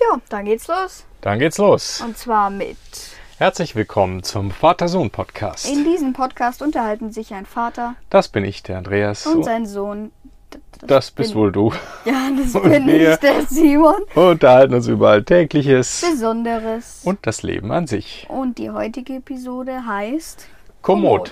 Ja, dann geht's los. Dann geht's los. Und zwar mit. Herzlich willkommen zum Vater-Sohn-Podcast. In diesem Podcast unterhalten sich ein Vater Das bin ich, der Andreas. und sein Sohn. D- das bist wohl du. Ja, das Und bin ich, der Simon. Unterhalten uns über Alltägliches Besonderes. und das Leben an sich. Und die heutige Episode heißt. Kommod.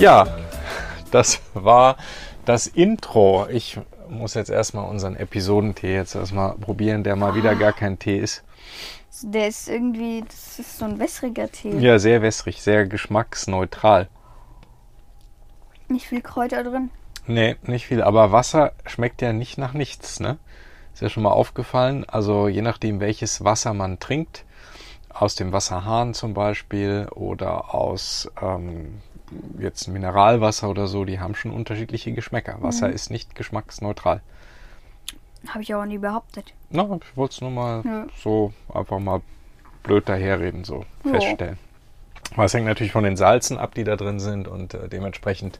Ja, das war das Intro. Ich muss jetzt erstmal unseren Episodentee jetzt erstmal probieren, der mal wieder gar kein Tee ist. Der ist irgendwie. Das ist so ein wässriger Tee. Ja, sehr wässrig, sehr geschmacksneutral. Nicht viel Kräuter drin. Nee, nicht viel. Aber Wasser schmeckt ja nicht nach nichts, ne? Ist ja schon mal aufgefallen. Also je nachdem, welches Wasser man trinkt, aus dem Wasserhahn zum Beispiel oder aus ähm, jetzt Mineralwasser oder so, die haben schon unterschiedliche Geschmäcker. Wasser ist nicht geschmacksneutral. Habe ich auch nie behauptet. Na, ich wollte es nur mal Ja. so einfach mal blöd daherreden, so Ja. feststellen. Aber es hängt natürlich von den Salzen ab, die da drin sind und äh, dementsprechend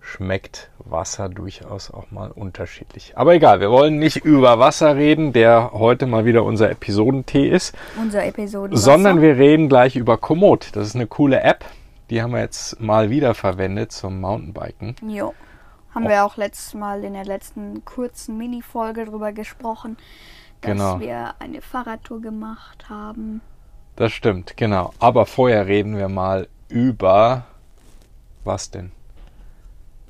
schmeckt Wasser durchaus auch mal unterschiedlich. Aber egal, wir wollen nicht über Wasser reden, der heute mal wieder unser Episodentee ist, Unser Episode. sondern wir reden gleich über Komoot. Das ist eine coole App, die haben wir jetzt mal wieder verwendet zum Mountainbiken. Jo. Haben wir auch letztes Mal in der letzten kurzen Mini-Folge drüber gesprochen, dass Genau. wir eine Fahrradtour gemacht haben. Das stimmt, genau. Aber vorher reden wir mal über was denn?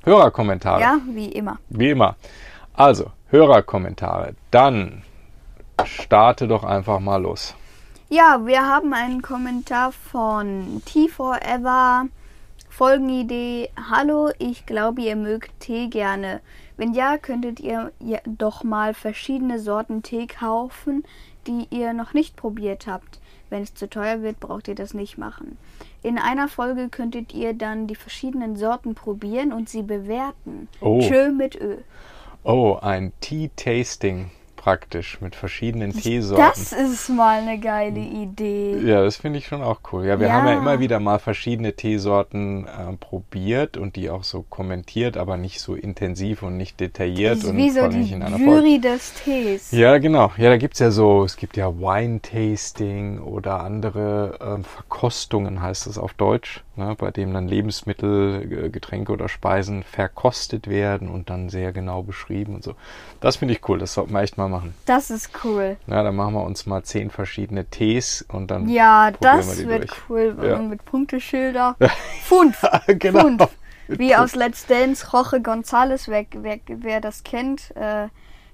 Hörerkommentare. Ja, wie immer. Wie immer. Also, Hörerkommentare. Dann starte doch einfach mal los. Ja, wir haben einen Kommentar von T4Ever. Folgenidee. Hallo, ich glaube, ihr mögt Tee gerne. Wenn ja, könntet ihr ja doch mal verschiedene Sorten Tee kaufen, die ihr noch nicht probiert habt. Wenn es zu teuer wird, braucht ihr das nicht machen. In einer Folge könntet ihr dann die verschiedenen Sorten probieren und sie bewerten. Oh. Tschö mit Ö. Oh, ein Tea-Tasting praktisch mit verschiedenen Teesorten. Das ist mal eine geile Idee. Ja, das finde ich schon auch cool. Ja, wir Ja. haben ja immer wieder mal verschiedene Teesorten äh, probiert und die auch so kommentiert, aber nicht so intensiv und nicht detailliert und Wie so vor allem die einer Folge. Jury des Tees. Ja, genau. Ja, da gibt's ja so, es gibt ja Wine-Tasting oder andere ähm, Verkostungen, heißt es auf Deutsch, ne, bei dem dann Lebensmittel, Getränke oder Speisen verkostet werden und dann sehr genau beschrieben und so. Das finde ich cool, das sollten wir echt mal machen. Das ist cool. Na, dann machen wir uns mal zehn verschiedene Tees und dann Ja, wir das die wird durch. cool. Ja. Mit Punkteschilder. Fünf. genau. Fünf. Wie aus Let's Dance Roche Gonzales. Wer, wer, wer das kennt, äh,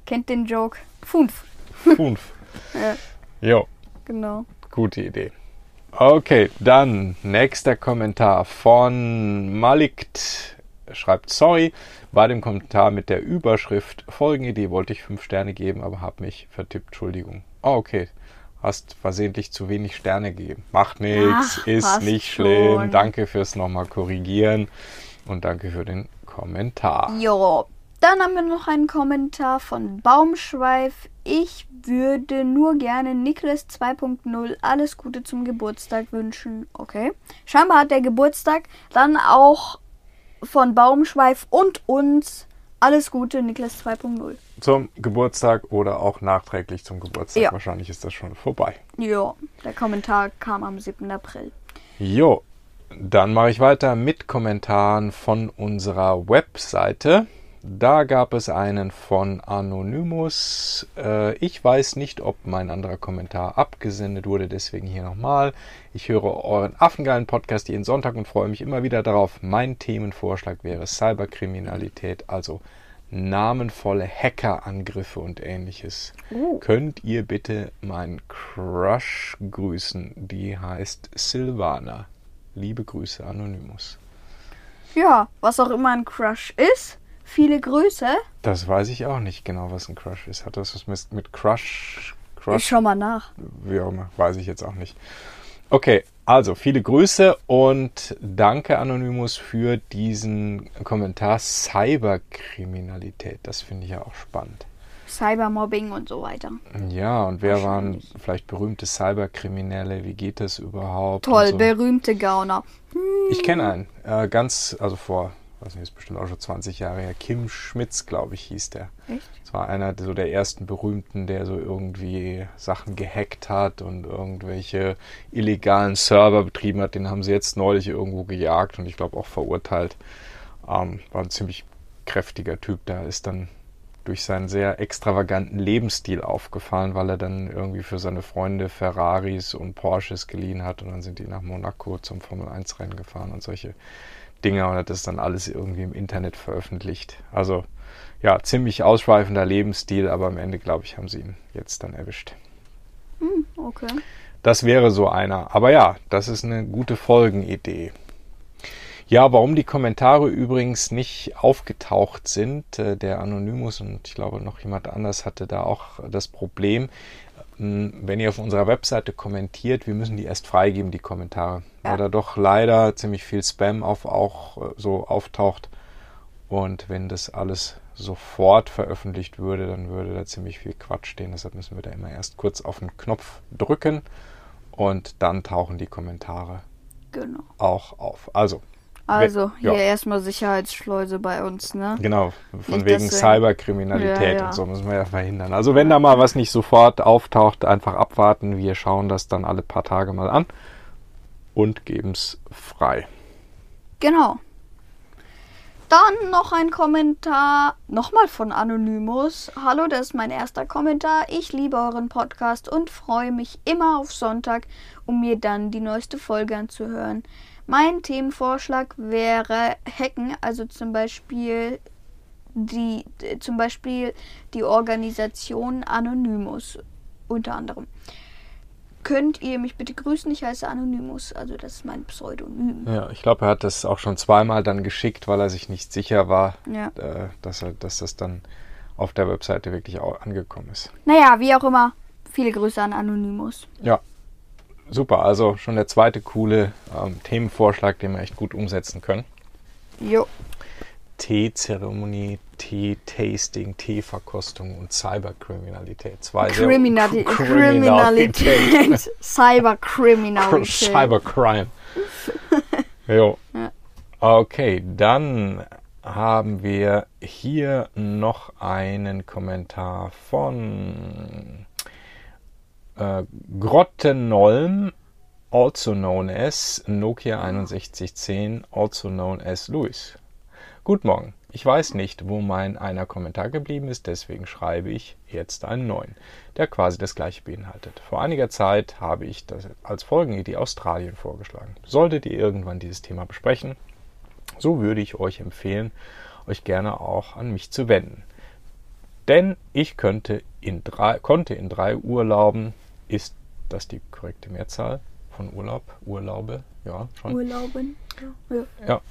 kennt den Joke. Fünf. Fünf. Ja, Jo, genau. gute Idee. Okay, dann nächster Kommentar von Malikt. Schreibt sorry, bei dem Kommentar mit der Überschrift Folgenidee wollte ich fünf Sterne geben, aber habe mich vertippt. Entschuldigung. Oh, okay. Hast versehentlich zu wenig Sterne gegeben. Macht nichts, Ach, ist nicht schlimm. schon. Danke fürs nochmal korrigieren und danke für den Kommentar. Jo. Dann haben wir noch einen Kommentar von Baumschweif. Ich würde nur gerne Niklas 2.0 alles Gute zum Geburtstag wünschen. Okay. Scheinbar hat der Geburtstag dann auch von Baumschweif und uns alles Gute, Niklas 2.0. Zum Geburtstag oder auch nachträglich zum Geburtstag. Ja. Wahrscheinlich ist das schon vorbei. Ja, der Kommentar kam am 7. April. Jo, dann mache ich weiter mit Kommentaren von unserer Webseite. Da gab es einen von Anonymous. Äh, ich weiß nicht, ob mein anderer Kommentar abgesendet wurde, deswegen hier nochmal. Ich höre euren affengeilen Podcast jeden Sonntag und freue mich immer wieder darauf. Mein Themenvorschlag wäre Cyberkriminalität, also namenvolle Hackerangriffe und ähnliches. Oh. Könnt ihr bitte meinen Crush grüßen? Die heißt Silvana. Liebe Grüße, Anonymous. Ja, was auch immer ein Crush ist. Viele Grüße. Das weiß ich auch nicht genau, was ein Crush ist. Hat das was mit, mit Crush? Ich Crush? schau mal nach. Wie auch immer, weiß ich jetzt auch nicht. Okay, Also, viele Grüße und danke Anonymous für diesen Kommentar Cyberkriminalität. Das finde ich ja auch spannend. Cybermobbing und so weiter. Ja, und wer waren vielleicht berühmte Cyberkriminelle? Wie geht das überhaupt? Toll, so. berühmte Gauner. Ich kenne einen, äh, ganz, also vor, weiß nicht, ist bestimmt auch schon 20 Jahre her, Kim Schmitz, glaube ich, hieß der. Echt? Das war einer so der ersten berühmten, der so irgendwie Sachen gehackt hat und irgendwelche illegalen Server betrieben hat. Den haben sie jetzt neulich irgendwo gejagt und ich glaube auch verurteilt. Ähm, war ein ziemlich kräftiger Typ. Da ist dann durch seinen sehr extravaganten Lebensstil aufgefallen, weil er dann irgendwie für seine Freunde Ferraris und Porsches geliehen hat und dann sind die nach Monaco zum Formel 1 Rennen gefahren und solche Dinge und hat das dann alles irgendwie im Internet veröffentlicht. Also ja, ziemlich ausschweifender Lebensstil, aber am Ende, glaube ich, haben sie ihn jetzt dann erwischt. Hm, okay. Das wäre so einer. Aber ja, das ist eine gute Folgenidee. Ja, warum die Kommentare übrigens nicht aufgetaucht sind, äh, der Anonymous und ich glaube noch jemand anders hatte da auch das Problem, ähm, wenn ihr auf unserer Webseite kommentiert, wir müssen die erst freigeben, die Kommentare, ja. weil da doch leider ziemlich viel Spam auf, auch äh, so auftaucht und wenn das alles sofort veröffentlicht würde, dann würde da ziemlich viel Quatsch stehen. Deshalb müssen wir da immer erst kurz auf den Knopf drücken und dann tauchen die Kommentare genau. auch auf. Also also hier ja. erstmal Sicherheitsschleuse bei uns, ne? Genau, von nicht wegen Cyberkriminalität ja, ja. und so müssen wir ja verhindern. Also wenn da mal was nicht sofort auftaucht, einfach abwarten. Wir schauen das dann alle paar Tage mal an und geben es frei. Genau. Dann noch ein Kommentar, nochmal von Anonymous. Hallo, das ist mein erster Kommentar. Ich liebe euren Podcast und freue mich immer auf Sonntag, um mir dann die neueste Folge anzuhören. Mein Themenvorschlag wäre Hacken, also zum Beispiel die, zum Beispiel die Organisation Anonymous unter anderem. Könnt ihr mich bitte grüßen? Ich heiße Anonymous, also das ist mein Pseudonym. Ja, ich glaube, er hat das auch schon zweimal dann geschickt, weil er sich nicht sicher war, ja. äh, dass, er, dass das dann auf der Webseite wirklich auch angekommen ist. Naja, wie auch immer, viele Grüße an Anonymous. Ja, super. Also schon der zweite coole ähm, Themenvorschlag, den wir echt gut umsetzen können. Jo. Teezeremonie, Tee-Tasting, Teeverkostung und Cyberkriminalität. Zwei Kriminali Kriminalität. Cyberkriminalität. Cybercrime. jo. Ja. Okay, dann haben wir hier noch einen Kommentar von äh, Grottenolm, also known as Nokia 6110, also known as Louis. Guten Morgen. Ich weiß nicht, wo mein einer Kommentar geblieben ist, deswegen schreibe ich jetzt einen neuen, der quasi das gleiche beinhaltet. Vor einiger Zeit habe ich das als Folgenidee Australien vorgeschlagen. Solltet ihr irgendwann dieses Thema besprechen, so würde ich euch empfehlen, euch gerne auch an mich zu wenden. Denn ich könnte in drei, konnte in drei Urlauben ist das die korrekte Mehrzahl von Urlaub? Urlaube? Ja, schon. Urlauben? Ja. ja.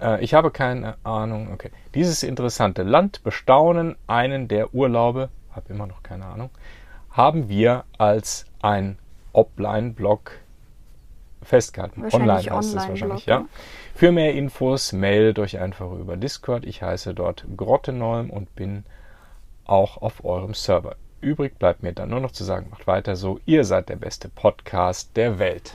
Äh, ich habe keine Ahnung. Okay. Dieses interessante Land bestaunen, einen der Urlaube, habe immer noch keine Ahnung, haben wir als ein Offline-Blog festgehalten. Online heißt Online es wahrscheinlich, ja. Für mehr Infos meldet euch einfach über Discord. Ich heiße dort Grottenolm und bin auch auf eurem Server. Übrig bleibt mir dann nur noch zu sagen, macht weiter so. Ihr seid der beste Podcast der Welt.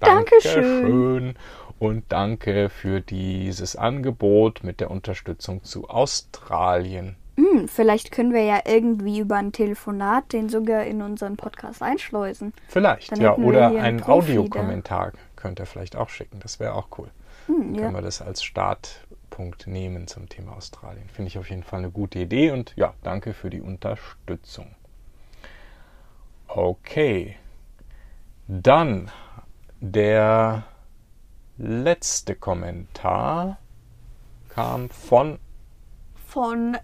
Dankeschön. Dankeschön. Und danke für dieses Angebot mit der Unterstützung zu Australien. Hm, vielleicht können wir ja irgendwie über ein Telefonat den sogar in unseren Podcast einschleusen. Vielleicht, ja. Oder einen Audiokommentar könnt ihr vielleicht auch schicken. Das wäre auch cool. Hm, Dann können ja. wir das als Start Punkt nehmen zum Thema Australien. Finde ich auf jeden Fall eine gute Idee und ja, danke für die Unterstützung. Okay, dann der letzte Kommentar kam von von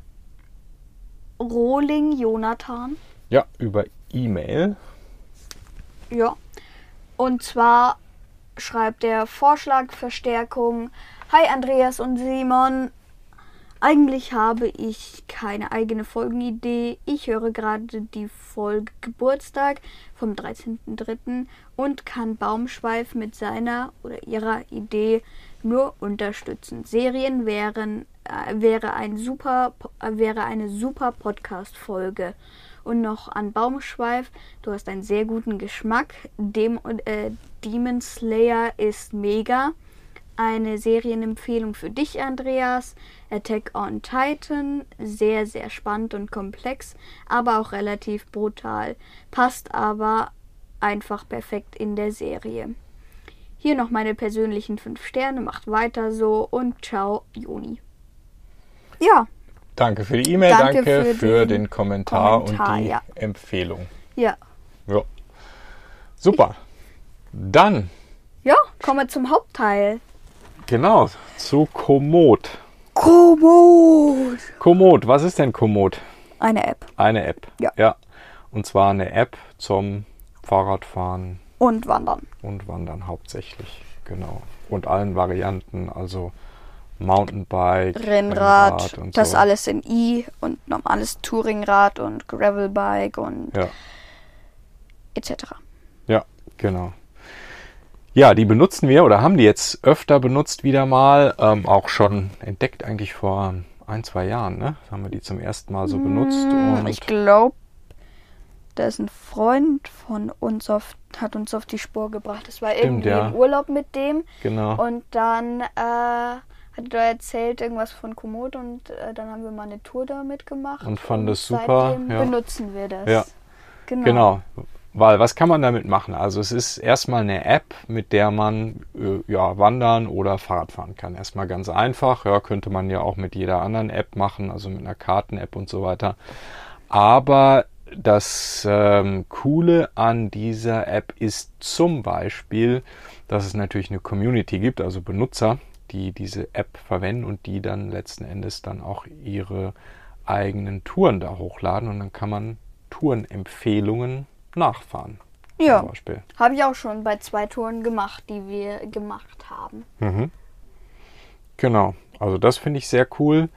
Rohling Jonathan. Ja, über E-Mail. Ja. Und zwar schreibt er Vorschlag Verstärkung Hi Andreas und Simon. Eigentlich habe ich keine eigene Folgenidee. Ich höre gerade die Folge Geburtstag vom 13.03. und kann Baumschweif mit seiner oder ihrer Idee nur unterstützen. Serien wären, äh, wäre, ein super, äh, wäre eine super Podcast-Folge. Und noch an Baumschweif, du hast einen sehr guten Geschmack. Dem, äh, Demon Slayer ist mega eine Serienempfehlung für dich, Andreas. Attack on Titan, sehr, sehr spannend und komplex, aber auch relativ brutal. Passt aber einfach perfekt in der Serie. Hier noch meine persönlichen 5 Sterne, macht weiter so und ciao, Juni. Ja. Danke für die E-Mail, danke, danke, für, für den, den Kommentar, Kommentar, und die ja. Empfehlung. Ja. Ja. Super. Dann. Ja, kommen wir zum Hauptteil. Genau, zu Komoot. Komoot. Komoot, was ist denn Komoot? Eine App. Eine App. Ja. ja. Und zwar eine App zum Fahrradfahren. Und Wandern. Und Wandern hauptsächlich, genau. Und allen Varianten, also Mountainbike, Rennrad, Rennrad und das so. alles in i und normales Touringrad und Gravelbike und ja. etc. Ja, genau. Ja, die benutzen wir oder haben die jetzt öfter benutzt wieder mal, ähm, auch schon entdeckt eigentlich vor ein, zwei Jahren, ne? Haben wir die zum ersten Mal so benutzt. Mm, ich glaube, da ist ein Freund von uns auf, hat uns auf die Spur gebracht. Das war Stimmt, irgendwie ja. im Urlaub mit dem. Genau. Und dann äh, hat er erzählt irgendwas von Komoot und äh, dann haben wir mal eine Tour da mitgemacht. Und fand es super. Seitdem ja. benutzen wir das. Ja. Genau. genau. Weil was kann man damit machen? Also es ist erstmal eine App, mit der man äh, ja, wandern oder Fahrrad fahren kann. Erstmal ganz einfach. Ja, könnte man ja auch mit jeder anderen App machen, also mit einer Karten-App und so weiter. Aber das ähm, Coole an dieser App ist zum Beispiel, dass es natürlich eine Community gibt, also Benutzer, die diese App verwenden und die dann letzten Endes dann auch ihre eigenen Touren da hochladen und dann kann man Tourenempfehlungen nachfahren. Ja, habe ich auch schon bei zwei Touren gemacht, die wir gemacht haben. Mhm. Genau, also das finde ich sehr cool.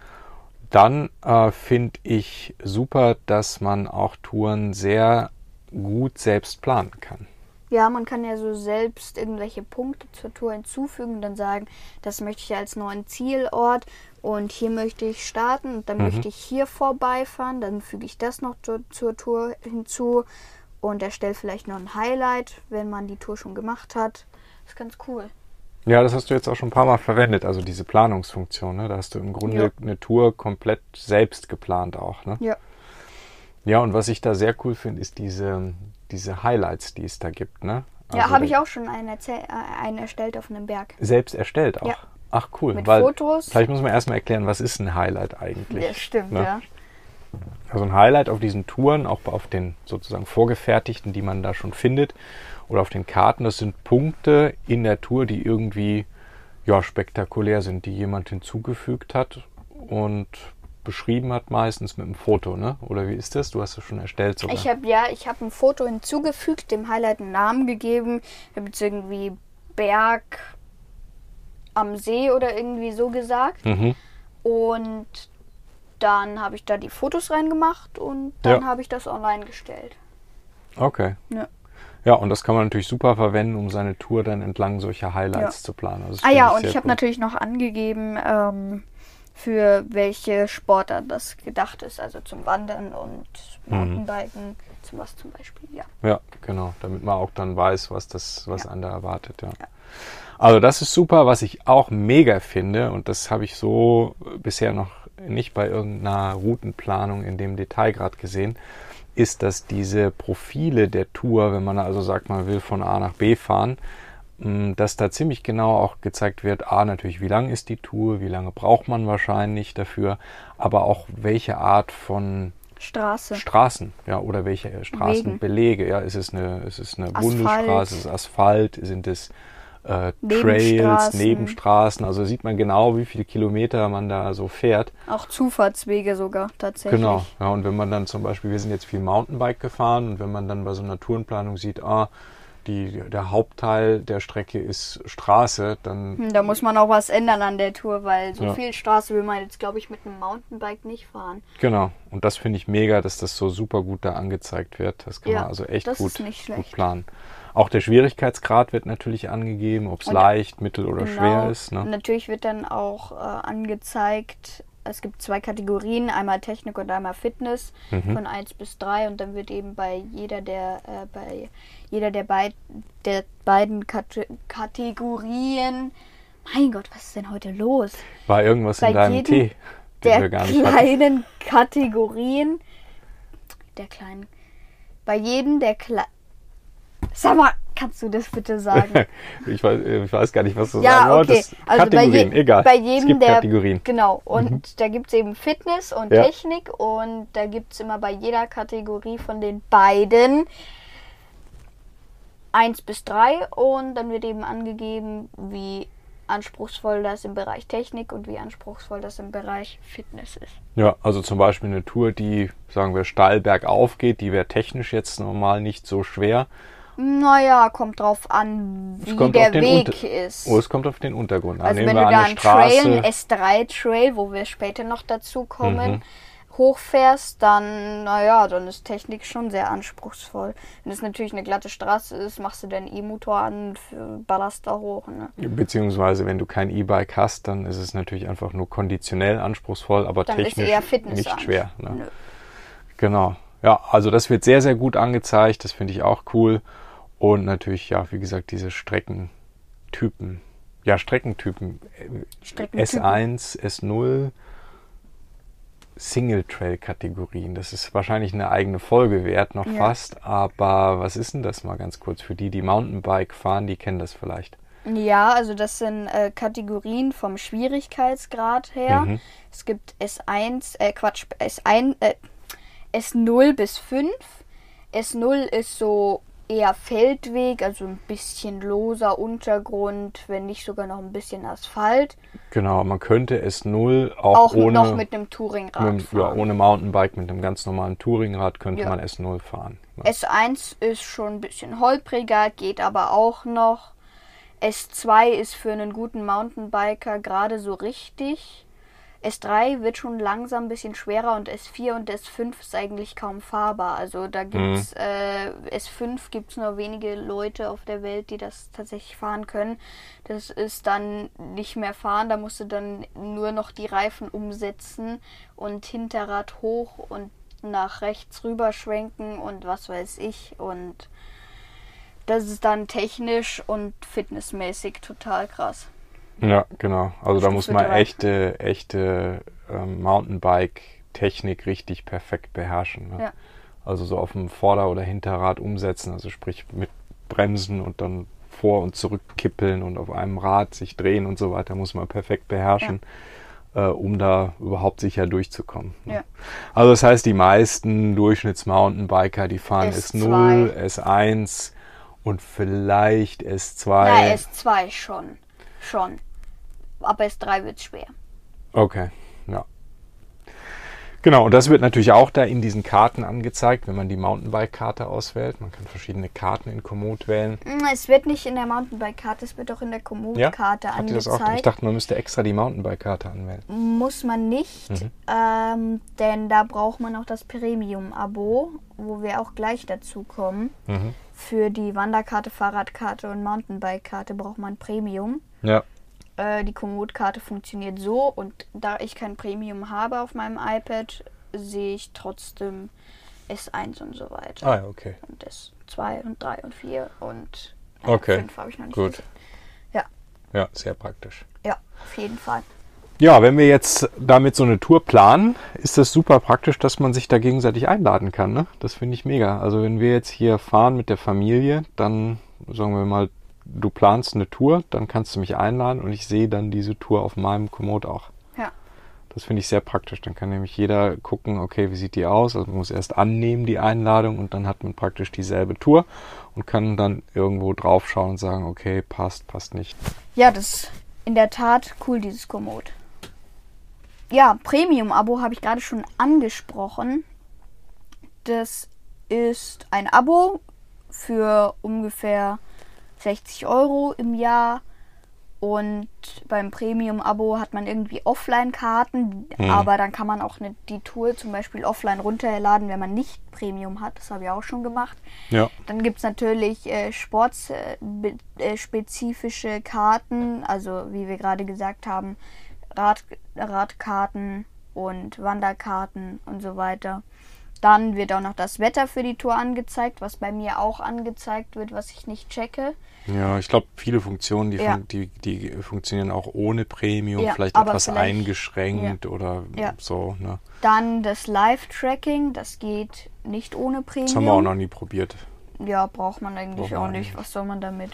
Dann äh, finde ich super, dass man auch Touren sehr gut selbst planen kann. Ja, man kann ja so selbst irgendwelche Punkte zur Tour hinzufügen und dann sagen, das möchte ich als neuen Zielort und hier möchte ich starten und dann mhm. möchte ich hier vorbeifahren, dann füge ich das noch zur, zur Tour hinzu und erstellt vielleicht noch ein Highlight, wenn man die Tour schon gemacht hat. Das ist ganz cool. Ja, das hast du jetzt auch schon ein paar Mal verwendet, also diese Planungsfunktion. Ne? Da hast du im Grunde ja. eine Tour komplett selbst geplant auch. Ne? Ja. Ja, und was ich da sehr cool finde, ist diese, diese Highlights, die es da gibt. Ne? Also ja, habe ich auch schon einen, äh, einen, erstellt auf einem Berg. Selbst erstellt auch? Ja. Ach cool. Mit Fotos. Vielleicht muss man erstmal erklären, was ist ein Highlight eigentlich? Ja, stimmt, ne? ja. Also ein Highlight auf diesen Touren, auch auf den sozusagen vorgefertigten, die man da schon findet, oder auf den Karten, das sind Punkte in der Tour, die irgendwie ja, spektakulär sind, die jemand hinzugefügt hat und beschrieben hat, meistens mit einem Foto, ne? Oder wie ist das? Du hast es schon erstellt sogar. Ich habe ja, ich habe ein Foto hinzugefügt, dem Highlight einen Namen gegeben. Ich habe jetzt irgendwie Berg am See oder irgendwie so gesagt. Mhm. Und dann habe ich da die Fotos reingemacht und dann ja. habe ich das online gestellt. Okay. Ja. Ja, und das kann man natürlich super verwenden, um seine Tour dann entlang solcher Highlights ja. zu planen. Also ah ja, und ich habe natürlich noch angegeben, ähm, für welche Sportart das gedacht ist. Also zum Wandern und mhm. Mountainbiken, mhm. zum was zum Beispiel, ja. Ja, genau, damit man auch dann weiß, was das, was ja. einen da erwartet, ja. ja. Also das ist super, was ich auch mega finde und das habe ich so bisher noch nicht bei irgendeiner Routenplanung in dem Detail gerade gesehen, ist, dass diese Profile der Tour, wenn man also sagt, man will von A nach B fahren, mm, dass da ziemlich genau auch gezeigt wird, A natürlich, wie lang ist die Tour, wie lange braucht man wahrscheinlich dafür, aber auch welche Art von Straße. Straßen, ja, oder welche Straßenbelege, ja, ist es eine, ist es eine Bundesstraße, ist es Asphalt, sind es äh, Trails, Nebenstraßen. Also sieht man genau, wie viele Kilometer man da so fährt. Auch Zufahrtswege sogar tatsächlich. Genau, ja, und wenn man dann zum Beispiel, wir sind jetzt viel Mountainbike gefahren und wenn man dann bei so einer Tourenplanung sieht, ah, die, der Hauptteil der Strecke ist Straße, dann Hm, Da muss man auch was ändern an der Tour, weil so Ja. viel Straße will man jetzt, glaube ich, mit einem Mountainbike nicht fahren. genau. Und das finde ich mega, dass das so super gut da angezeigt wird. Das kann Ja, man also echt gut, gut schlecht. planen. Auch der Schwierigkeitsgrad wird natürlich angegeben, ob es leicht, mittel oder Genau. schwer ist. Ne? Natürlich wird dann auch äh, angezeigt, es gibt zwei Kategorien, einmal Technik und einmal Fitness Mhm. von 1 bis 3 und dann wird eben bei jeder der äh, bei jeder der, beid, der beiden Kate Kategorien mein Gott, was ist denn heute los? War irgendwas Bei in deinem Tee, Der nicht hatten? kleinen Kategorien der kleinen bei jedem der Kle Sag mal, kannst du das bitte sagen? ich, weiß, ich weiß gar nicht, was du Ja, sagen okay. wolltest. Also bei, Kategorien, je, egal. bei es jedem gibt der Kategorien. Mhm. genau und da gibt es eben Fitness und Ja. Technik und da gibt es immer bei jeder Kategorie von den beiden 1 bis 3 und dann wird eben angegeben, wie anspruchsvoll das im Bereich Technik und wie anspruchsvoll das im Bereich Fitness ist. Ja, also zum Beispiel eine Tour, die, sagen wir, steil bergauf geht, die wäre technisch jetzt normal nicht so schwer. Naja, kommt drauf an, wie der Weg Unter- ist. Oh, es kommt auf den Untergrund an. Also Nehmen wenn du da eine einen Trail, einen Straße. S3-Trail, wo wir später noch dazu kommen, Mhm. hochfährst, dann, naja, dann ist Technik schon sehr anspruchsvoll. Wenn es natürlich eine glatte Straße ist, machst du deinen E-Motor an und ballerst da hoch. Ne? Beziehungsweise, wenn du kein E-Bike hast, dann ist es natürlich einfach nur konditionell anspruchsvoll, aber Dann ist technisch eher Fitness nicht schwer. Ne? Genau. Ja, also das wird sehr, sehr gut angezeigt. Das finde ich auch cool. Und natürlich, ja, wie gesagt, diese Streckentypen. Ja, Streckentypen. Streckentypen. S1, S0, Single-Trail-Kategorien. Das ist wahrscheinlich eine eigene Folge wert, noch Ja. fast. Aber was ist denn das mal ganz kurz? Für die, die Mountainbike fahren, die kennen das vielleicht. Ja, also das sind äh, Kategorien vom Schwierigkeitsgrad her. Mhm. Es gibt S1, äh, Quatsch, S1, äh, S0 bis 5. S0 ist so eher Feldweg, also ein bisschen loser Untergrund, wenn nicht sogar noch ein bisschen Asphalt. Genau, man könnte S0 auch, Auch ohne, noch mit einem Touringrad mit, ja, fahren. ohne Mountainbike, mit einem ganz normalen Touringrad könnte Ja. man S0 fahren. Ja. S1 ist schon ein bisschen holpriger, geht aber auch noch. S2 ist für einen guten Mountainbiker gerade so richtig. S3 wird schon langsam ein bisschen schwerer und S4 und S5 ist eigentlich kaum fahrbar. Also da gibt's äh, S5 gibt es nur wenige Leute auf der Welt, die das tatsächlich fahren können. Das ist dann nicht mehr fahren, da musst du dann nur noch die Reifen umsetzen und Hinterrad hoch und nach rechts rüber schwenken und was weiß ich. Und das ist dann technisch und fitnessmäßig total krass. Ja, genau. Also da muss man echte, echte ähm, Mountainbike-Technik richtig perfekt beherrschen. Ne? Ja. Also so auf dem Vorder- oder Hinterrad umsetzen, also sprich mit Bremsen und dann vor und zurück kippeln und auf einem Rad sich drehen und so weiter, muss man perfekt beherrschen, äh, um da überhaupt sicher durchzukommen. Ne? Ja. Also das heißt, die meisten Durchschnitts-Mountainbiker, die fahren S0, S2. S1 und vielleicht S2. Na, S2 schon. Schon. Ab S3 wird schwer. Okay, ja. Genau, und das wird natürlich auch da in diesen Karten angezeigt, wenn man die Mountainbike-Karte auswählt. Man kann verschiedene Karten in Komoot wählen. Mm, Es wird nicht in der Mountainbike-Karte, es wird auch in der Komoot-Karte Habt ihr das auch? Ich angezeigt. dachte, man müsste extra die Mountainbike-Karte anwählen. Muss man nicht, Mhm. ähm, denn da braucht man auch das Premium-Abo, wo wir auch gleich dazu kommen. Mhm. Für die Wanderkarte, Fahrradkarte und Mountainbike-Karte braucht man Premium. Ja, Äh, die Komoot-Karte funktioniert so und da ich kein Premium habe auf meinem iPad, sehe ich trotzdem S1 und so weiter. ah okay. Und S2 und 3 und 4 und äh, Okay, 5 habe ich noch nicht gut. gesehen. Ja, Ja, sehr praktisch. ja, auf jeden Fall. Ja, wenn wir jetzt damit so eine Tour planen, ist das super praktisch, dass man sich da gegenseitig einladen kann. Ne? Das finde ich mega. Also wenn wir jetzt hier fahren mit der Familie, dann sagen wir mal, du planst eine Tour, dann kannst du mich einladen und ich sehe dann diese Tour auf meinem Komoot auch. Ja. Das finde ich sehr praktisch. Dann kann nämlich jeder gucken, okay, wie sieht die aus? Also man muss erst annehmen die Einladung und dann hat man praktisch dieselbe Tour und kann dann irgendwo drauf schauen und sagen, okay, passt, passt nicht. Ja, das ist in der Tat cool, dieses Komoot. Ja, Premium-Abo habe ich gerade schon angesprochen. Das ist ein Abo für ungefähr 60 Euro im Jahr. Und beim Premium-Abo hat man irgendwie Offline-Karten, Hm. aber dann kann man auch ne, die Tour zum Beispiel offline runterladen, wenn man nicht Premium hat. Das habe ich auch schon gemacht. Ja. Dann gibt es natürlich äh, sportspezifische Karten, also wie wir gerade gesagt haben, Rad, Radkarten und Wanderkarten und so weiter. Dann wird auch noch das Wetter für die Tour angezeigt, was bei mir auch angezeigt wird, was ich nicht checke. Ja, ich glaube, viele Funktionen, die, Ja. fun die, die funktionieren auch ohne Premium, Ja, vielleicht etwas vielleicht- eingeschränkt oder Ja. so. Ne? Dann das Live-Tracking, das geht nicht ohne Premium. Das haben wir auch noch nie probiert. Ja, braucht man eigentlich Braucht man auch eigentlich nicht. Was soll man damit?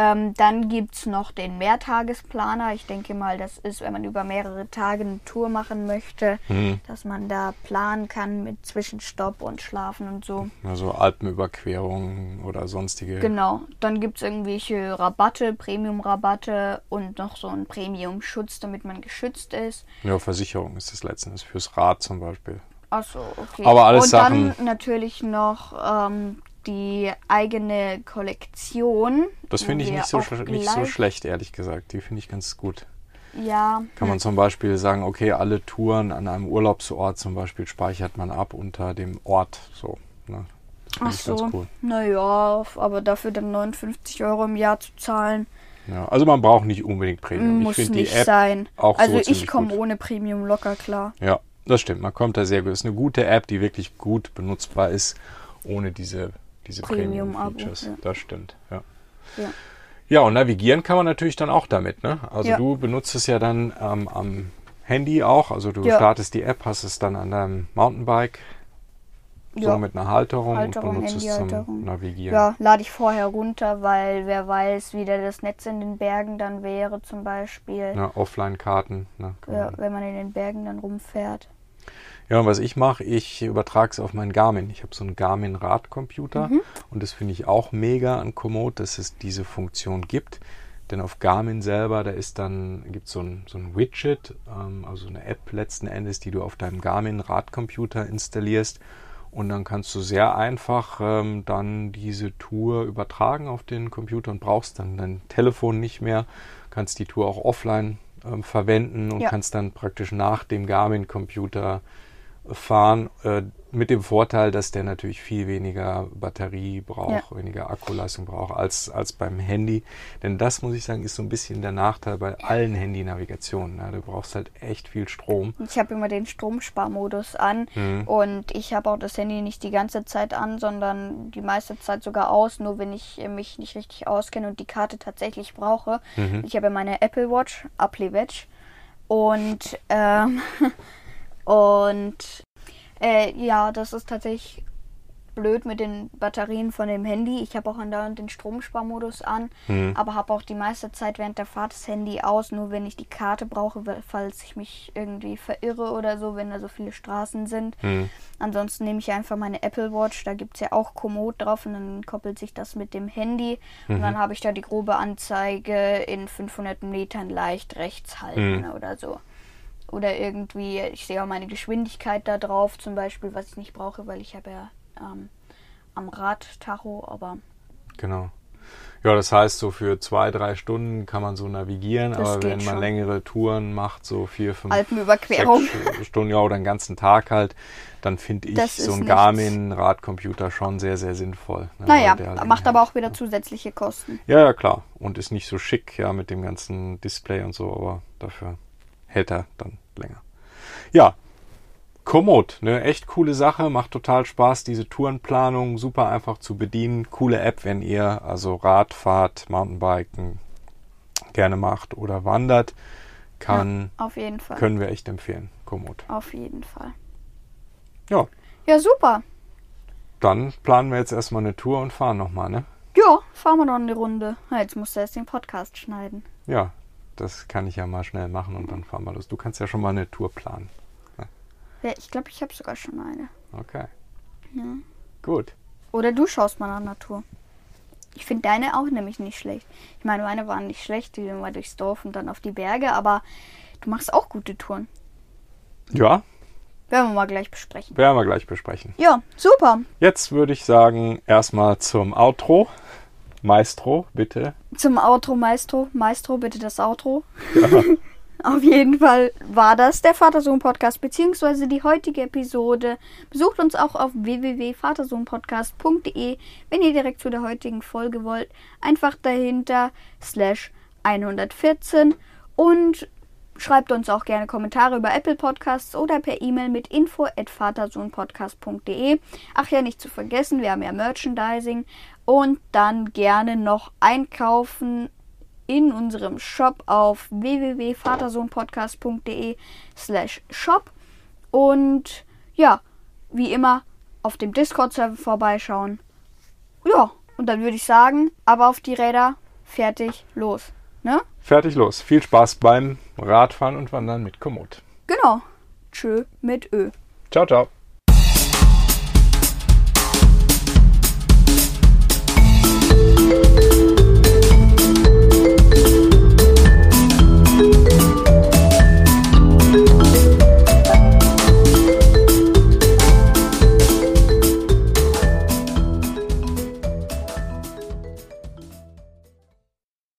Ähm, dann gibt es noch den Mehrtagesplaner. Ich denke mal, das ist, wenn man über mehrere Tage eine Tour machen möchte, Hm. dass man da planen kann mit Zwischenstopp und Schlafen und so. Also Alpenüberquerungen oder sonstige. Genau. Dann gibt es irgendwelche Rabatte, Premium-Rabatte und noch so einen Premium-Schutz, damit man geschützt ist. Ja, Versicherung ist das letztendlich fürs Rad zum Beispiel. Achso, okay. Aber alles Und Sachen- dann natürlich noch ähm, die eigene Kollektion. Das finde ich nicht so, nicht so schlecht, ehrlich gesagt. Die finde ich ganz gut. Ja, Kann man zum Beispiel sagen, okay, alle Touren an einem Urlaubsort zum Beispiel speichert man ab unter dem Ort. So, ne? Ach so. cool. Naja, aber dafür dann 59 Euro im Jahr zu zahlen, Ja, also man braucht nicht unbedingt Premium. muss ich finde die nicht App sein. auch also so ich komme ohne Premium locker klar. Ja, das stimmt. Man kommt da sehr gut. Es ist eine gute App, die wirklich gut benutzbar ist, ohne diese, diese Premium-Features. ja. Das stimmt, ja. Ja. Ja, und navigieren kann man natürlich dann auch damit. Ne? Also Ja. du benutzt es ja dann ähm, am Handy auch. Also du Ja. startest die App, hast es dann an deinem Mountainbike so Ja. mit einer Halterung, Halterung, und benutzt es zum. Navigieren. Ja, lade ich vorher runter, weil wer weiß, wie da das Netz in den Bergen dann wäre zum Beispiel. Ja, Offline-Karten. Ne, Ja, wenn man in den Bergen dann rumfährt. Ja, und was ich mache, ich übertrage es auf meinen Garmin. Ich habe so einen Garmin-Radcomputer Mhm. und das finde ich auch mega an Komoot, dass es diese Funktion gibt. Denn auf Garmin selber, da ist dann, gibt so ein, so ein Widget, ähm, also eine App letzten Endes, die du auf deinem Garmin-Radcomputer installierst. Und dann kannst du sehr einfach ähm, dann diese Tour übertragen auf den Computer und brauchst dann dein Telefon nicht mehr, kannst die Tour auch offline ähm, verwenden und Ja. kannst dann praktisch nach dem Garmin-Computer fahren, äh, mit dem Vorteil, dass der natürlich viel weniger Batterie braucht, weniger Akkuleistung braucht als, als beim Handy. Denn das, muss ich sagen, ist so ein bisschen der Nachteil bei allen Handy-Navigationen. Ne? Du brauchst halt echt viel Strom. Ich habe immer den Stromsparmodus an Mhm. und ich habe auch das Handy nicht die ganze Zeit an, sondern die meiste Zeit sogar aus, nur wenn ich mich nicht richtig auskenne und die Karte tatsächlich brauche. Mhm. Ich habe meine Apple Watch, Apple Watch und ähm, und äh, ja, das ist tatsächlich blöd mit den Batterien von dem Handy. Ich habe auch andauernd den Stromsparmodus an, Mhm. aber habe auch die meiste Zeit während der Fahrt das Handy aus, nur wenn ich die Karte brauche, falls ich mich irgendwie verirre oder so, wenn da so viele Straßen sind. Mhm. Ansonsten nehme ich einfach meine Apple Watch, da gibt es ja auch Komoot drauf und dann koppelt sich das mit dem Handy und dann habe ich da die grobe Anzeige in 500 Metern leicht rechts halten Mhm. oder so. Oder irgendwie, ich sehe auch meine Geschwindigkeit da drauf zum Beispiel, was ich nicht brauche, weil ich habe ja ähm, am Rad Tacho, aber Genau. Ja, das heißt, so für zwei, drei Stunden kann man so navigieren, Das aber wenn man schon. längere Touren macht, so vier, fünf, Alpenüberquerung. sechs Stunden ja, oder einen ganzen Tag halt, dann finde ich Das so ein. Garmin-Radcomputer schon sehr, sehr sinnvoll. ne, Naja, halt macht aber auch wieder zusätzliche Kosten. Ja, ja, klar. Und ist nicht so schick, ja, mit dem ganzen Display und so, aber dafür hält er dann länger. Ja, Komoot, ne, echt coole Sache, macht total Spaß, diese Tourenplanung, super einfach zu bedienen, coole App, wenn ihr also Radfahrt, Mountainbiken gerne macht oder wandert, kann, Auf jeden Fall. können wir echt empfehlen, Komoot. Auf jeden Fall. Ja, Ja, super. dann planen wir jetzt erstmal eine Tour und fahren nochmal, ne? Ja, fahren wir noch eine Runde. Jetzt musst du erst den Podcast schneiden. Ja, das kann ich ja mal schnell machen und dann fahren wir los. Du kannst ja schon mal eine Tour planen. Ja, ich glaube, ich habe sogar schon eine. Okay. Ja. Gut. Oder du schaust mal nach Natur. Ich finde deine auch nämlich nicht schlecht. Ich meine, meine waren nicht schlecht, die sind mal durchs Dorf und dann auf die Berge, aber du machst auch gute Touren. Ja, Werden wir mal gleich besprechen. Werden wir gleich besprechen. Ja, super. Jetzt würde ich sagen, erstmal zum Outro. Maestro, bitte. Zum Outro Maestro. Maestro, bitte das Outro. Ja. Auf jeden Fall war das der Vatersohn-Podcast, beziehungsweise die heutige Episode. Besucht uns auch auf www.vatersohnpodcast.de, wenn ihr direkt zu der heutigen Folge wollt. Einfach dahinter slash 114 und schreibt uns auch gerne Kommentare über Apple Podcasts oder per E-Mail mit info at vatersohnpodcast.de. Ach ja, nicht zu vergessen, wir haben ja Merchandising und dann gerne noch einkaufen in unserem Shop auf www.vatersohnpodcast.de slash shop und ja, wie immer auf dem Discord-Server vorbeischauen. Ja, und dann würde ich sagen, aber auf die Räder, fertig, los. Ne? Fertig, los. Viel Spaß beim Radfahren und Wandern mit Komoot. Genau. Tschö mit Ö. Ciao, ciao.